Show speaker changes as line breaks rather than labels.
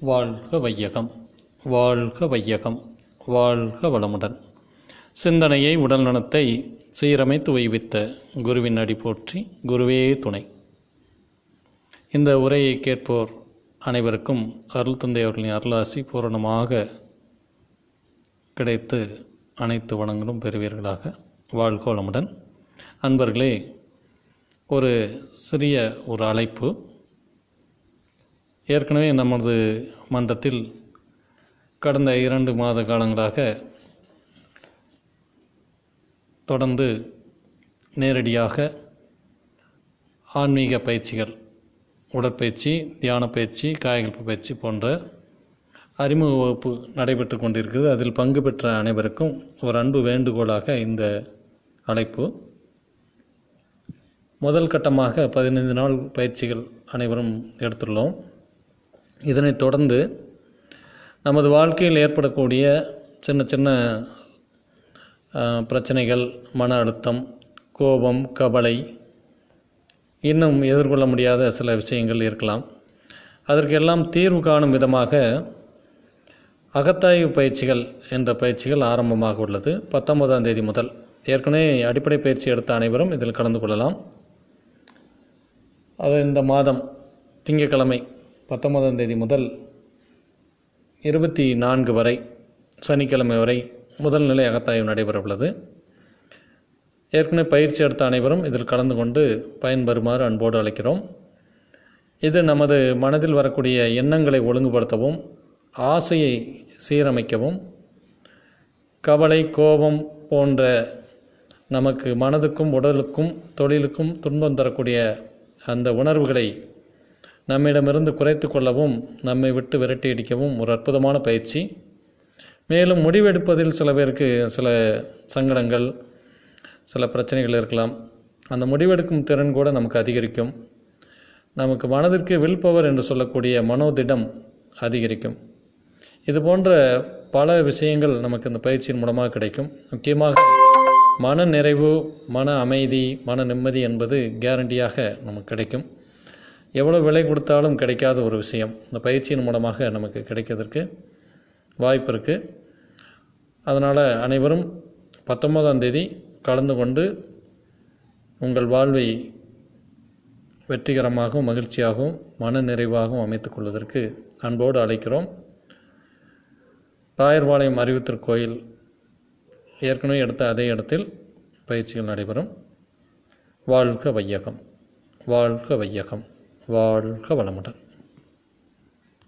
வாழ்க வையகம். வாழ்க வையகம். வாழ்க வளமுடன். சிந்தனையை உடல் நலத்தை சீரமைத்து வைவித்த குருவின் அடி போற்றி குருவே துணை. இந்த உரையை கேட்போர் அனைவருக்கும் அருள் தந்தை அவர்களின் அருளாசி பூரணமாக கிடைத்து அனைத்து வளங்களும் பெறுவீர்களாக. வாழ்க வளமுடன். அன்பர்களே ஒரு சிறிய ஒரு அழைப்பு. ஏற்கனவே நமது மன்றத்தில் கடந்த இரண்டு மாத காலங்களாக தொடர்ந்து நேரடியாக ஆன்மீக பயிற்சிகள் உடற்பயிற்சி தியான பயிற்சி காயகல்ப பயிற்சி போன்ற அறிமுக வகுப்பு நடைபெற்று கொண்டிருக்கிறது. அதில் பங்கு பெற்ற அனைவருக்கும் ஒரு அன்பு வேண்டுகோளாக இந்த அழைப்பு. முதல் கட்டமாக பதினைந்து நாள் பயிற்சிகள் அனைவரும் எடுத்துள்ளோம். இதனைத் தொடர்ந்து நமது வாழ்க்கையில் ஏற்படக்கூடிய சின்ன சின்ன பிரச்சனைகள் மன அழுத்தம் கோபம் கவலை இன்னும் எதிர்கொள்ள முடியாத சில விஷயங்கள் இருக்கலாம். அதற்கெல்லாம் தீர்வு காணும் விதமாக அகத்தாய்வு பயிற்சிகள் என்ற பயிற்சிகள் ஆரம்பமாக உள்ளது. பத்தொன்பதாம் தேதி முதல் ஏற்கனவே அடிப்படை பயிற்சி எடுத்த அனைவரும் இதில் கலந்து கொள்ளலாம். அது இந்த மாதம் திங்கட்கிழமை பத்தொன்பதாம் தேதி முதல் இருபத்தி நான்கு வரை சனிக்கிழமை வரை முதல் நிலை அகத்தாய்வு நடைபெறவுள்ளது. ஏற்கனவே பயிற்சி எடுத்த அனைவரும் இதில் கலந்து கொண்டு பயன்பெறுமாறு அன்போடு அழைக்கிறோம். இது நமது மனதில் வரக்கூடிய எண்ணங்களை ஒழுங்குபடுத்தவும் ஆசையை சீரமைக்கவும் கவலை கோபம் போன்ற நமக்கு மனதுக்கும் உடலுக்கும் தொழிலுக்கும் துன்பம் தரக்கூடிய அந்த உணர்வுகளை நம்மிடமிருந்து குறைத்து கொள்ளவும் நம்மை விட்டு விரட்டி அடிக்கவும் ஒரு அற்புதமான பயிற்சி. மேலும் முடிவெடுப்பதில் சில பேருக்கு சில சங்கடங்கள் சில பிரச்சனைகள் இருக்கலாம். அந்த முடிவெடுக்கும் திறன் கூட நமக்கு அதிகரிக்கும். நமக்கு மனதிற்கு வில் பவர் என்று சொல்லக்கூடிய மனோதிடம் அதிகரிக்கும். இது போன்ற பல விஷயங்கள் நமக்கு இந்த பயிற்சியின் மூலமாக கிடைக்கும். முக்கியமாக மன நிறைவு மன அமைதி மன நிம்மதி என்பது கேரண்டியாக நமக்கு கிடைக்கும். எவ்வளோ விலை கொடுத்தாலும் கிடைக்காத ஒரு விஷயம். இந்த பயிற்சியின் மூலமாக நமக்கு கிடைக்கிறதுக்கு வாய்ப்பு இருக்குது அதனால் அனைவரும் பத்தொன்பதாம் தேதி கலந்து கொண்டு உங்கள் வாழ்வை வெற்றிகரமாகவும் மகிழ்ச்சியாகவும் மன நிறைவாகவும் அமைத்துக் கொள்வதற்கு அன்போடு அழைக்கிறோம். ராயர்பாளையம் அறிவுத்திருக்கோயில் ஏற்கனவே எடுத்த அதே இடத்தில் பயிற்சிகள் நடைபெறும். வாழ்க வையகம். வாழ்க வையகம். வாழ்க வளமுடன்